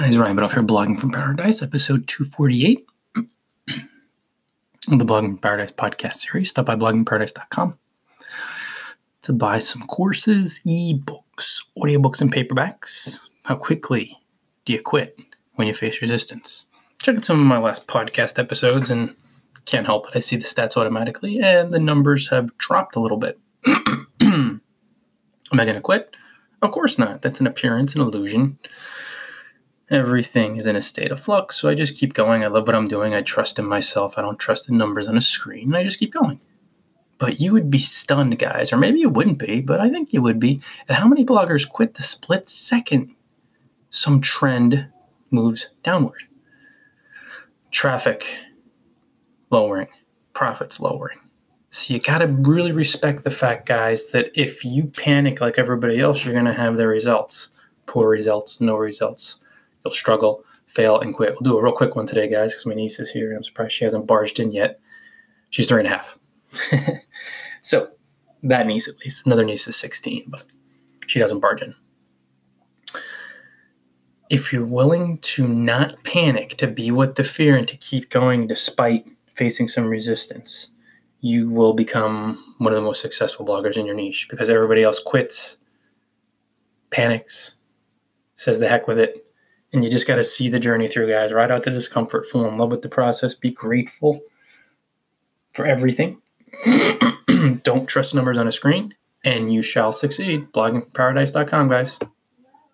guys, Ryan Biddulph here, Blogging from Paradise, episode 248 of the Blogging from Paradise podcast series. Stop by bloggingparadise.com to buy some courses, ebooks, audiobooks, and paperbacks. How quickly do you quit when you face resistance? Check out some of my last podcast episodes and can't help it. I see the stats automatically, and the numbers have dropped a little bit. Am I going to quit? Of course not. That's an appearance, an illusion everything is in a state of flux. So I just keep going. I love what I'm doing. I trust in myself. I don't trust the numbers on a screen. I just keep going. But you would be stunned, guys, or maybe you wouldn't be, but I think you would be, at how many bloggers quit the split second some trend moves downward. Traffic lowering, profits lowering. So you got to really respect the fact, guys, that if you panic like everybody else, you're going to have the results poor results, no results you'll struggle, fail, and quit. We'll do a real quick one today, guys, because my niece is here. I'm surprised she hasn't barged in yet. She's three and a half. so that niece, at least. Another niece is 16, but she doesn't barge in. If you're willing to not panic, to be with the fear, and to keep going despite facing some resistance, you will become one of the most successful bloggers in your niche because everybody else quits, panics, says the heck with it, and you just got to see the journey through, guys. Ride out the discomfort, fall in love with the process, be grateful for everything. Don't trust numbers on a screen, and you shall succeed. Bloggingparadise.com, guys.